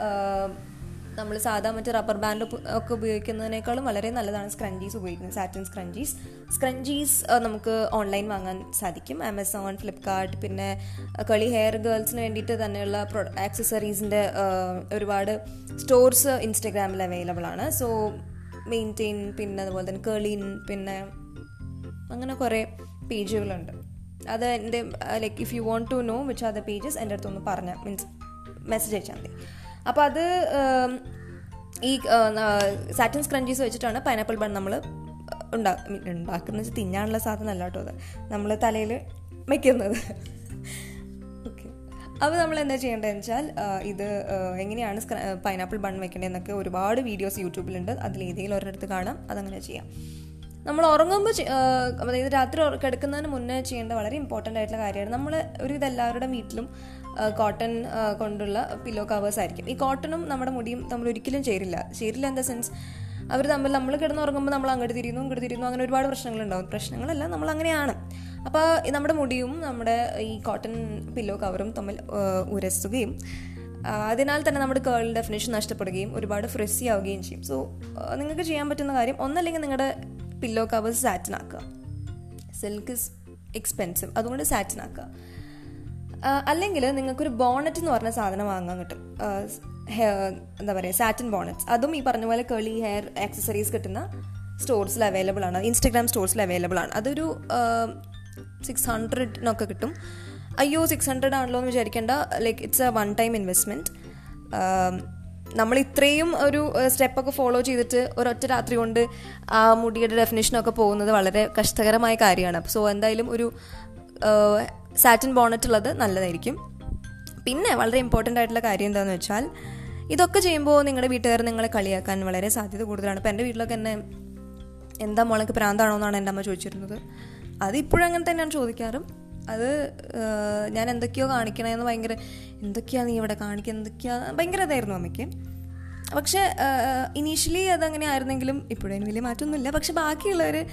A: നമ്മൾ സാധാ മറ്റേ റബ്ബർ ബാൻഡ് ഒക്കെ ഉപയോഗിക്കുന്നതിനേക്കാളും വളരെ നല്ലതാണ് സ്ക്രഞ്ചീസ് ഉപയോഗിക്കുന്നത് സാറ്റിൻ സ്ക്രഞ്ചീസ് സ്ക്രഞ്ചീസ് നമുക്ക് ഓൺലൈൻ വാങ്ങാൻ സാധിക്കും. ആമസോൺ ഫ്ലിപ്കാർട്ട് പിന്നെ കളി ഹെയർ ഗേൾസിന് വേണ്ടിയിട്ട് തന്നെയുള്ള പ്രൊ ആക്സസറീസിന്റെ ഒരുപാട് സ്റ്റോർസ് ഇൻസ്റ്റഗ്രാമിൽ അവൈലബിൾ ആണ്. സോ മെയിന്റെയിൻ പിന്നെ അതുപോലെ തന്നെ കേളിൻ പിന്നെ അങ്ങനെ കുറേ പേജുകളുണ്ട്. അത് എന്റെ like if you want to know which are the pages എന്റെ അടുത്തൊന്ന് പറഞ്ഞാൽ മീൻസ് മെസ്സേജ് അയച്ചാൽ മതി. അപ്പോൾ അത് ഈ സാറ്റൻ സ്ക്രഞ്ചീസ് വെച്ചിട്ടാണ് പൈനാപ്പിൾ ബൺ നമ്മൾ ഉണ്ടാ ഉണ്ടാക്കുന്ന വെച്ചാൽ തിന്നാനുള്ള സാധനമല്ല കേട്ടോ അത്. നമ്മൾ തലയിൽ വയ്ക്കുന്നത് ഓക്കെ അപ്പോൾ നമ്മൾ എന്താ ചെയ്യേണ്ടതെന്ന് വെച്ചാൽ ഇത് എങ്ങനെയാണ് പൈനാപ്പിൾ ബൺ വെക്കേണ്ടതെന്നൊക്കെ ഒരുപാട് വീഡിയോസ് യൂട്യൂബിലുണ്ട്. അതിൽ ഏതെങ്കിലും ഒരിടത്ത് കാണാം. അതങ്ങനെ ചെയ്യാം. നമ്മൾ ഉറങ്ങുമ്പോൾ അതായത് രാത്രി കിടക്കുന്നതിന് മുന്നേ ചെയ്യേണ്ട വളരെ ഇമ്പോർട്ടന്റ് ആയിട്ടുള്ള കാര്യമാണ്. നമ്മൾ ഒരു ഇതെല്ലാവരുടെ വീട്ടിലും കോട്ടൺ കൊണ്ടുള്ള പില്ലോ കവേഴ്സ് ആയിരിക്കും. ഈ കോട്ടണും നമ്മുടെ മുടിയും നമ്മൾ ഒരിക്കലും ചേരില്ല. ചേരില്ല ഇൻ ദ സെൻസ് അവർ തമ്മിൽ നമ്മൾ കിടന്നുറങ്ങുമ്പോൾ നമ്മൾ അങ്ങോട്ട് തിരിയുന്നു ഇങ്ങോട്ട് തിരിയുന്നു അങ്ങനെ ഒരുപാട് പ്രശ്നങ്ങളുണ്ടാവും. പ്രശ്നങ്ങളല്ല നമ്മൾ അങ്ങനെയാണ്. അപ്പോൾ നമ്മുടെ മുടിയും നമ്മുടെ ഈ കോട്ടൺ പില്ലോ കവറും തമ്മിൽ ഉരസുകയും അതിനാൽ തന്നെ നമ്മുടെ കേൾ ഡെഫിനേഷൻ നഷ്ടപ്പെടുകയും ഒരുപാട് ഫ്രെസ്സി ആവുകയും ചെയ്യും. സോ നിങ്ങൾക്ക് ചെയ്യാൻ പറ്റുന്ന കാര്യം ഒന്നല്ലെങ്കിൽ നിങ്ങളുടെ പില്ലോ കവേഴ്സ് സാറ്റിൻ ആക്കുക. സിൽക്ക് ഇസ് എക്സ്പെൻസീവ് അതുകൊണ്ട് സാറ്റിൻ ആക്കുക. അല്ലെങ്കിൽ നിങ്ങൾക്കൊരു ബോണറ്റ് എന്ന് പറഞ്ഞ സാധനം വാങ്ങാൻ കിട്ടും. എന്താ പറയുക സാറ്റിൻ ബോണറ്റ്സ് അതും ഈ പറഞ്ഞ പോലെ കേളി ഹെയർ ആക്സസറീസ് കിട്ടുന്ന സ്റ്റോർസിൽ അവൈലബിൾ ആണ്. ഇൻസ്റ്റഗ്രാം സ്റ്റോർസിൽ അവൈലബിൾ ആണ്. അതൊരു സിക്സ് ഹൺഡ്രഡിനൊക്കെ കിട്ടും. അയ്യോ സിക്സ് ഹൺഡ്രഡ് ആണല്ലോ എന്ന് വിചാരിക്കേണ്ട. Like it's a one time investment നമ്മൾ ഇത്രയും ഒരു സ്റ്റെപ്പൊക്കെ ഫോളോ ചെയ്തിട്ട് ഒരൊറ്റ രാത്രി കൊണ്ട് ആ മുടിയുടെ ഡെഫിനേഷനൊക്കെ പോകുന്നത് വളരെ കഷ്ടകരമായ കാര്യമാണ്. സോ എന്തായാലും ഒരു സാറ്റിൻ ബോണറ്റ് ഉള്ളത് നല്ലതായിരിക്കും. പിന്നെ വളരെ ഇമ്പോർട്ടന്റ് ആയിട്ടുള്ള കാര്യം എന്താണെന്ന് വെച്ചാൽ ഇതൊക്കെ ചെയ്യുമ്പോൾ നിങ്ങളുടെ വീട്ടുകാർ നിങ്ങളെ കളിയാക്കാൻ വളരെ സാധ്യത കൂടുതലാണ്. ഇപ്പോൾ എന്റെ വീട്ടിലൊക്കെ എന്നെ എന്താ മോളൊക്കെ പ്രാന്താണോ എന്നാണ് എന്റെ അമ്മ ചോദിച്ചിരുന്നത്. അത് ഇപ്പോഴും അങ്ങനെ തന്നെയാണ് ചോദിക്കാറും. അത് ഞാൻ എന്തൊക്കെയോ കാണിക്കണമെന്ന് ഭയങ്കര എന്തൊക്കെയാണ് നീ ഇവിടെ കാണിക്കുക എന്തൊക്കെയാണ് ഭയങ്കര ഇതായിരുന്നു അമ്മയ്ക്ക്. പക്ഷേ ഇനീഷ്യലി അതങ്ങനെ ആയിരുന്നെങ്കിലും ഇപ്പോഴും വലിയ മാറ്റമൊന്നുമില്ല പക്ഷെ ബാക്കിയുള്ളവർ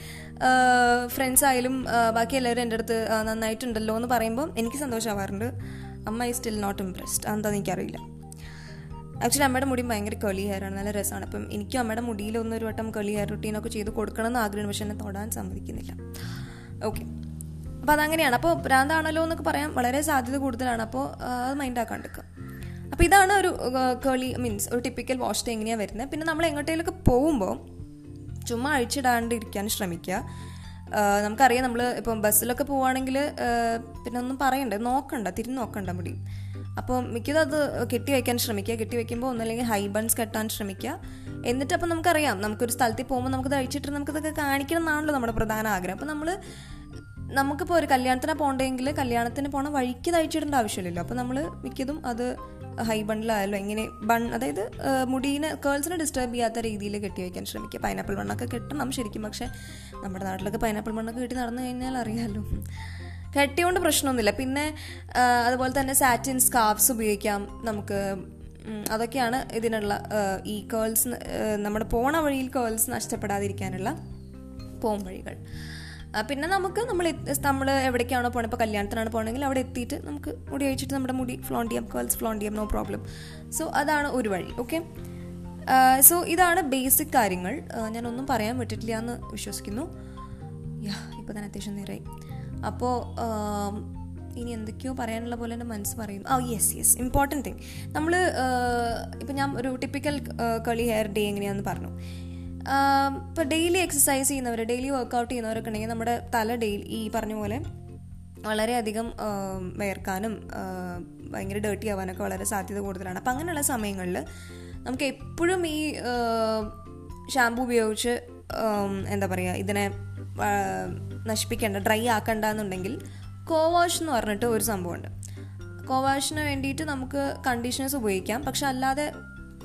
A: ഫ്രണ്ട്സ് ആയാലും ബാക്കി എല്ലാവരും എന്റെ അടുത്ത് നന്നായിട്ടുണ്ടല്ലോ എന്ന് പറയുമ്പോൾ എനിക്ക് സന്തോഷമാവാറുണ്ട്. അമ്മ ഐ സ്റ്റിൽ നോട്ട് ഇംപ്രസ്ഡ് അതെന്താ എനിക്കറിയില്ല. ആക്ച്വലി അമ്മയുടെ മുടി ഭയങ്കര കളി ഹെയറാണ് നല്ല രസമാണ്. അപ്പം എനിക്കും അമ്മയുടെ മുടിയിലൊന്നൊരു വട്ടം കളി ഹെയർ റുട്ടീനൊക്കെ ചെയ്ത് കൊടുക്കണം എന്ന് ആഗ്രഹം പക്ഷെ എന്നെ തൊടാൻ സമ്മതിക്കുന്നില്ല. ഓക്കെ അപ്പോൾ അതങ്ങനെയാണ്. അപ്പോൾ ഭ്രാന്താണല്ലോ എന്നൊക്കെ പറയാൻ വളരെ സാധ്യത കൂടുതലാണ്. അപ്പോൾ അത് മൈൻഡ് ആക്കാണ്ടിരിക്കുക അപ്പോൾ ഇതാണ് ഒരു കേളി മീൻസ് ഒരു ടിപ്പിക്കൽ വാഷ് ഡേ എങ്ങനെയാണ് വരുന്നത്. പിന്നെ നമ്മൾ എങ്ങോട്ടേലൊക്കെ പോകുമ്പോൾ ചുമ്മാ അഴിച്ചിടാണ്ടിരിക്കാൻ ശ്രമിക്കുക. നമുക്കറിയാം നമ്മൾ ഇപ്പം ബസ്സിലൊക്കെ പോവുകയാണെങ്കിൽ പിന്നെ ഒന്നും പറയണ്ട നോക്കണ്ട തിരിഞ്ഞ് നോക്കണ്ട മുടി. അപ്പോൾ മിക്കതും അത് കെട്ടി വയ്ക്കാൻ ശ്രമിക്കുക. കെട്ടി വയ്ക്കുമ്പോൾ ഒന്നല്ലെങ്കിൽ ഹൈ ബൺസ് കെട്ടാൻ ശ്രമിക്കുക. എന്നിട്ട് അപ്പോൾ നമുക്കറിയാം നമുക്കൊരു സ്ഥലത്തിൽ പോകുമ്പോൾ നമുക്കത് അഴിച്ചിട്ട് നമുക്കതൊക്കെ കാണിക്കണം എന്നാണല്ലോ നമ്മുടെ പ്രധാന ആഗ്രഹം. അപ്പോൾ നമ്മൾ നമുക്കിപ്പോൾ ഒരു കല്യാണത്തിന് പോകണ്ടെങ്കിൽ കല്യാണത്തിന് പോണ വഴിക്ക് തയ്ച്ചിടേണ്ട ആവശ്യമില്ലല്ലോ. അപ്പോൾ നമ്മൾ മിക്കതും അത് ഹൈ ബണ്ണിലായാലും എങ്ങനെ ബൺ അതായത് മുടീനെ കേൾസിനെ ഡിസ്റ്റർബ് ചെയ്യാത്ത രീതിയിൽ കെട്ടി വയ്ക്കാൻ ശ്രമിക്കുക. പൈനാപ്പിൾ മണ്ണൊക്കെ കെട്ടണം ശരിക്കും. പക്ഷേ നമ്മുടെ നാട്ടിലൊക്കെ പൈനാപ്പിൾ മണ്ണൊക്കെ കിട്ടി നടന്നു കഴിഞ്ഞാൽ അറിയാമല്ലോ കെട്ടിയോണ്ട് പ്രശ്നമൊന്നുമില്ല. പിന്നെ അതുപോലെ തന്നെ സാറ്റിൻ സ്കാർഫ്സ് ഉപയോഗിക്കാം നമുക്ക്. അതൊക്കെയാണ് ഇതിനുള്ള ഈ കേൾസ് നമ്മുടെ പോണ വഴിയിൽ കേൾസ് നഷ്ടപ്പെടാതിരിക്കാനുള്ള പോം വഴികൾ. പിന്നെ നമുക്ക് നമ്മൾ നമ്മൾ എവിടേക്കാണോ പോകണത് ഇപ്പോൾ കല്യാണത്തിനാണ് പോകണമെങ്കിൽ അവിടെ എത്തിയിട്ട് നമുക്ക് മുടി അഴിച്ചിട്ട് നമ്മുടെ മുടി ഫ്ലോണ്ട് ചെയ്യാം കേൾസ് ഫ്ലോണ്ട് ചെയ്യാം നോ പ്രോബ്ലം സോ അതാണ് ഒരു വഴി ഓക്കെ സോ ഇതാണ് ബേസിക് കാര്യങ്ങൾ. ഞാനൊന്നും പറയാൻ പറ്റിട്ടില്ല എന്ന് വിശ്വസിക്കുന്നു. യാ ഇപ്പോൾ തന്നെ അത്യാവശ്യം നേരായി. അപ്പോൾ ഇനി എന്തൊക്കെയോ പറയാനുള്ള പോലെ എന്റെ മനസ്സ് പറയും ആ യെസ് യെസ് ഇമ്പോർട്ടന്റ് തിങ് നമ്മൾ ഇപ്പം ഞാൻ ഒരു ടിപ്പിക്കൽ കളി ഹെയർ ഡേ എങ്ങനെയാണെന്ന് പറഞ്ഞു. ഇപ്പോൾ ഡെയിലി എക്സസൈസ് ചെയ്യുന്നവർ ഡെയിലി വർക്കൗട്ട് ചെയ്യുന്നവരൊക്കെ ഉണ്ടെങ്കിൽ നമ്മുടെ തല ഡെയിലി ഈ പറഞ്ഞ പോലെ വളരെയധികം വേർക്കാനും ഭയങ്കര ഡേർട്ടി ആവാനൊക്കെ വളരെ സാധ്യത കൂടുതലാണ്. അപ്പം അങ്ങനെയുള്ള സമയങ്ങളിൽ നമുക്ക് എപ്പോഴും ഈ ഷാമ്പു ഉപയോഗിച്ച് എന്താ പറയുക ഇതിനെ നശിപ്പിക്കേണ്ട ഡ്രൈ ആക്കണ്ട എന്നുണ്ടെങ്കിൽ കോവാഷ് എന്ന് പറഞ്ഞിട്ട് ഒരു സംഭവമുണ്ട്. കോവാഷിന് വേണ്ടിയിട്ട് നമുക്ക് കണ്ടീഷണേഴ്സ് ഉപയോഗിക്കാം. പക്ഷെ അല്ലാതെ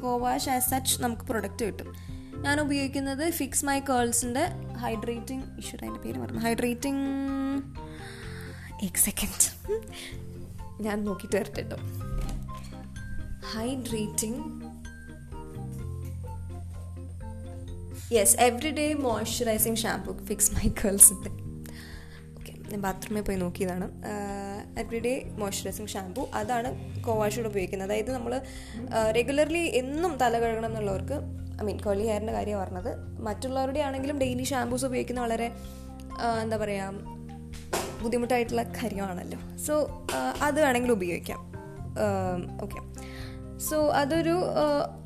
A: കോവാഷ് ആസ് സച്ച് നമുക്ക് പ്രൊഡക്റ്റ് കിട്ടും. ഞാൻ ഉപയോഗിക്കുന്നത് ഫിക്സ് മൈ കേൾസിന്റെ ഹൈഡ്രേറ്റിംഗ് ഇഷ്യൂ അതിന്റെ പേര് പറഞ്ഞു ഹൈഡ്രേറ്റിംഗ് എക് സെക്കൻഡ് ഞാൻ നോക്കിയിട്ട് വരട്ടെ hydrating yes every day moisturizing shampoo fix my കേൾസിന്റെ okay ഞാൻ ബാത്റൂമിൽ പോയി നോക്കിയതാണ്. എവറി ഡേ മോയ്സ്ചറൈസിങ് ഷാംപൂ അതാണ് കോവാഷോട് ഉപയോഗിക്കുന്നത്. അതായത് നമ്മൾ റെഗുലർലി എന്നും തല കഴുകണം എന്നുള്ളവർക്ക് ഐ മീൻ കേളി ഹെയറിന്റെ കാര്യം പറഞ്ഞത്. മറ്റുള്ളവരുടെ ആണെങ്കിലും ഡെയിലി ഷാംപൂസ് ഉപയോഗിക്കുന്ന വളരെ എന്താ പറയുക ബുദ്ധിമുട്ടായിട്ടുള്ള കാര്യമാണല്ലോ. സോ അത് വേണമെങ്കിൽ ഉപയോഗിക്കാം. ഓക്കെ. സോ അതൊരു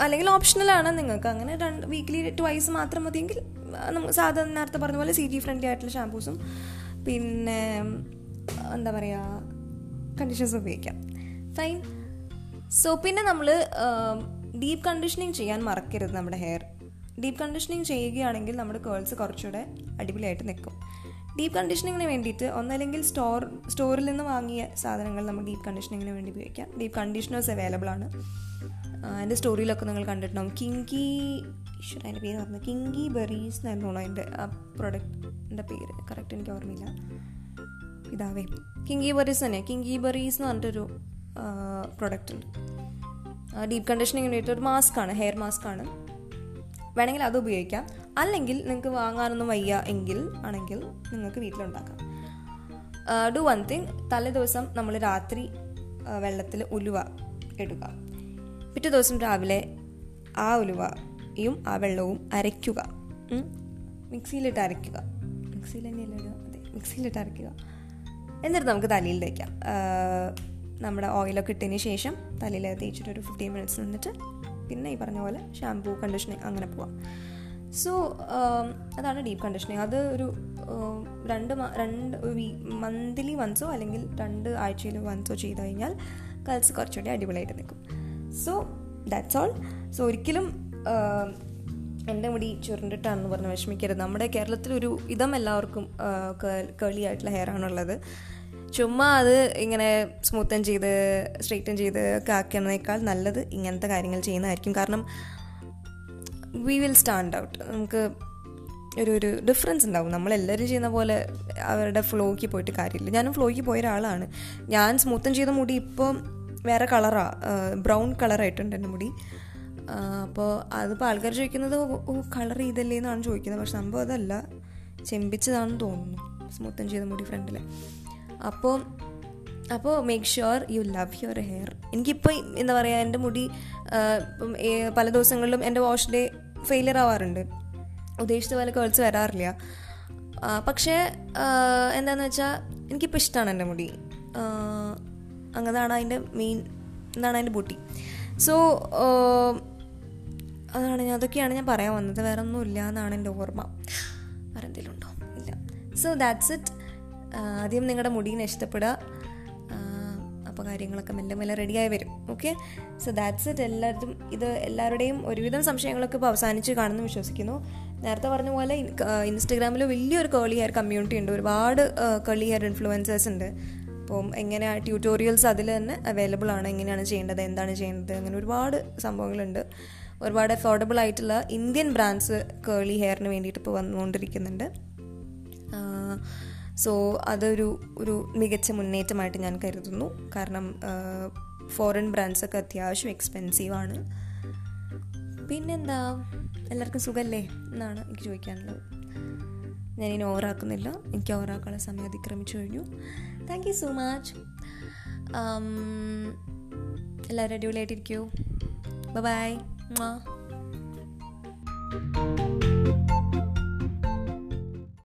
A: അല്ലെങ്കിൽ ഓപ്ഷണലാണ് നിങ്ങൾക്ക്. അങ്ങനെ രണ്ട് വീക്ക്ലി ട്വൈസ് മാത്രം മതിയെങ്കിൽ നമുക്ക് സാധാരണ നേരത്തെ പറഞ്ഞ പോലെ സി ജി ഫ്രണ്ട്ലി ആയിട്ടുള്ള ഷാംപൂസും പിന്നെ എന്താ പറയുക കണ്ടീഷൻസ് ഉപയോഗിക്കാം. ഫൈൻ. സോ പിന്നെ നമ്മൾ ഡീപ്പ് കണ്ടീഷനിങ് ചെയ്യാൻ മറക്കരുത് നമ്മുടെ ഹെയർ. ഡീപ്പ് കണ്ടീഷനിങ് ചെയ്യുകയാണെങ്കിൽ നമ്മുടെ കേൾസ് കുറച്ചുകൂടെ അടിപൊളിയായിട്ട് നിൽക്കും. ഡീപ്പ് കണ്ടീഷനിങ്ങിന് വേണ്ടിയിട്ട് ഒന്നല്ലെങ്കിൽ സ്റ്റോർ സ്റ്റോറിൽ നിന്ന് വാങ്ങിയ സാധനങ്ങൾ നമ്മൾ ഡീപ്പ് കണ്ടീഷനിങ്ങിന് വേണ്ടി ഉപയോഗിക്കാം. ഡീപ്പ് കണ്ടീഷണേഴ്സ് അവൈലബിൾ ആണ്. എന്റെ സ്റ്റോറിയിലൊക്കെ നിങ്ങൾ കണ്ടിട്ടുണ്ടാവും. കിങ്കി ഈശ്വര അതിന്റെ പേര് പറഞ്ഞു കിങ്കി ബെറീസ് എന്നായിരുന്നു അതിന്റെ ആ പ്രൊഡക്റ്റിന്റെ പേര്. കറക്റ്റ് എനിക്ക് ഓർമ്മയില്ല. ഇതാവേ കിങ്കി ബെറീസ് തന്നെ. കിങ്കി ബെറീസ് എന്ന് പറഞ്ഞിട്ടൊരു പ്രൊഡക്റ്റ് ഉണ്ട്. ഡീപ്പ് കണ്ടീഷനിങ് വേണ്ടിയിട്ട് ഒരു മാസ്ക് ആണ് ഹെയർ മാസ്ക് ആണ്. വേണമെങ്കിൽ അത് ഉപയോഗിക്കാം. അല്ലെങ്കിൽ നിങ്ങൾക്ക് വാങ്ങാനൊന്നും വയ്യ എങ്കിൽ ആണെങ്കിൽ നിങ്ങൾക്ക് വീട്ടിലുണ്ടാക്കാം. ഡു വൺ തിങ് തലേ ദിവസം നമ്മൾ രാത്രി വെള്ളത്തിൽ ഉലുവ ഇടുക. പിറ്റേ ദിവസം രാവിലെ ആ ഉലുവയും ആ വെള്ളവും അരയ്ക്കുക. മിക്സിയിലിട്ട് അരയ്ക്കുക. മിക്സിയിൽ തന്നെയല്ലേ അതെ മിക്സിയിലിട്ട് അരയ്ക്കുക. എന്നിട്ട് നമുക്ക് തലയിൽ തേക്കാം. നമ്മുടെ ഓയിലൊക്കെ ഇട്ടതിന് ശേഷം തലയിൽ തേച്ചിട്ട് ഒരു ഫിഫ്റ്റീൻ മിനിറ്റ്സ് നിന്നിട്ട് പിന്നെ ഈ പറഞ്ഞ പോലെ ഷാംപൂ കണ്ടീഷനിങ് അങ്ങനെ പോവാം. സോ അതാണ് ഡീപ്പ് കണ്ടീഷനിങ് അത് ഒരു രണ്ട് രണ്ട് മന്ത്ലി വൺസോ അല്ലെങ്കിൽ രണ്ട് ആഴ്ചയിൽ വൺസോ ചെയ്ത് കഴിഞ്ഞാൽ കൽസ് കുറച്ചുകൂടി അടിപൊളിയായിട്ട് നിൽക്കും. സോ ദാറ്റ്സ് ഓൾ സോ ഒരിക്കലും എന്റെ മുടി ചുരുണ്ടിട്ടാണെന്ന് പറഞ്ഞ് വിഷമിക്കരുത്. നമ്മുടെ കേരളത്തിലൊരു ഇതം എല്ലാവർക്കും കേളി ആയിട്ടുള്ള ഹെയർ ആണുള്ളത്. ചുമ്മാ അത് ഇങ്ങനെ സ്മൂത്തൻ ചെയ്ത് സ്ട്രെയിറ്റൻ ചെയ്ത് ഒക്കെ ആക്കുന്നതിനേക്കാൾ നല്ലത് ഇങ്ങനത്തെ കാര്യങ്ങൾ ചെയ്യുന്നതായിരിക്കും. കാരണം വി വിൽ സ്റ്റാൻഡ് ഔട്ട് നമുക്ക് ഒരു ഒരു ഡിഫറൻസ് ഉണ്ടാവും. നമ്മളെല്ലാവരും ചെയ്യുന്ന പോലെ അവരുടെ ഫ്ലോയ്ക്ക് പോയിട്ട് കാര്യമില്ല. ഞാനും ഫ്ലോയ്ക്ക് പോയ ഒരാളാണ്. ഞാൻ സ്മൂത്തൻ ചെയ്ത മുടി ഇപ്പോൾ വേറെ കളറാണ് ബ്രൗൺ കളറായിട്ടുണ്ട് എന്റെ മുടി. അപ്പോൾ അതിപ്പോൾ ആൾക്കാർ ചോദിക്കുന്നത് ഓ കളർ ചെയ്തല്ലേ എന്നാണ് ചോദിക്കുന്നത്. പക്ഷെ സംഭവം അതല്ല. ചെമ്പിച്ചതാണെന്ന് തോന്നുന്നു സ്മൂത്തൻ ചെയ്ത മുടി ഫ്രണ്ടിൽ അപ്പോൾ അപ്പോൾ make sure you love your hair എനിക്കിപ്പോൾ എന്താ പറയുക എന്റെ മുടി പല ദിവസങ്ങളിലും എന്റെ വാഷ് ഡേ ഫെയിലിയർ ആവാറുണ്ട്. ഉദ്ദേശിച്ച പോലെ കേൾസ് വരാറില്ല. പക്ഷേ എന്താണെന്ന് വെച്ചാൽ എനിക്കിപ്പോൾ ഇഷ്ടമാണ് എന്റെ മുടി. അങ്ങനെയാണ് അതിന്റെ മെയിൻ എന്താണ് അതിന്റെ ബൂട്ടി സോ അതാണ് ഞാൻ അതൊക്കെയാണ് ഞാൻ പറയാൻ വന്നത്. വേറെ ഒന്നും ഇല്ല എന്നാണ് എന്റെ ഓർമ്മ. വേറെ എന്തെങ്കിലും ഉണ്ടോ? ഇല്ല. സോ ദാറ്റ്സ് ഇറ്റ് ആദ്യം നിങ്ങളുടെ മുടീനെ ഇഷ്ടപ്പെടുക. അപ്പോൾ കാര്യങ്ങളൊക്കെ മെല്ലെ മെല്ലെ റെഡിയായി വരും. ഓക്കെ സോ ദാറ്റ്സ് ഇറ്റ് എല്ലാവരും ഇത് എല്ലാവരുടെയും ഒരുവിധം സംശയങ്ങളൊക്കെ ഇപ്പോൾ അവസാനിച്ച് കാണുന്നു വിശ്വസിക്കുന്നു. നേരത്തെ പറഞ്ഞ പോലെ ഇൻസ്റ്റഗ്രാമിൽ വലിയൊരു കേളി ഹെയർ കമ്മ്യൂണിറ്റി ഉണ്ട്. ഒരുപാട് കേളി ഹെയർ ഇൻഫ്ലുവൻസേഴ്സ് ഉണ്ട്. അപ്പോൾ എങ്ങനെ ട്യൂട്ടോറിയൽസ് അതിൽ തന്നെ അവൈലബിൾ ആണ്. എങ്ങനെയാണ് ചെയ്യേണ്ടത്? എന്താണ് ചെയ്യേണ്ടത്? അങ്ങനെ ഒരുപാട് സംഭവങ്ങളുണ്ട്. ഒരുപാട് അഫോർഡബിൾ ആയിട്ടുള്ള ഇന്ത്യൻ ബ്രാൻഡ്സ് കേളി ഹെയറിന് വേണ്ടിയിട്ട് ഇപ്പോൾ വന്നുകൊണ്ടിരിക്കുന്നുണ്ട്. സോ അതൊരു ഒരു മികച്ച മുന്നേറ്റമായിട്ട് ഞാൻ കരുതുന്നു. കാരണം ഫോറിൻ ബ്രാൻഡ്സൊക്കെ അത്യാവശ്യം എക്സ്പെൻസീവാണ് പിന്നെന്താ? എല്ലാവർക്കും സുഖമല്ലേ എന്നാണ് എനിക്ക് ചോദിക്കാനുള്ളത്. ഞാനിനി ഓവറാക്കുന്നില്ല. എനിക്ക് ഓവറാക്കാനുള്ള സമയം അതിക്രമിച്ചു കഴിഞ്ഞു. താങ്ക് യു സോ മച്ച് എല്ലാവരും അടിപൊളിയായിട്ടിരിക്കൂ. Bye bye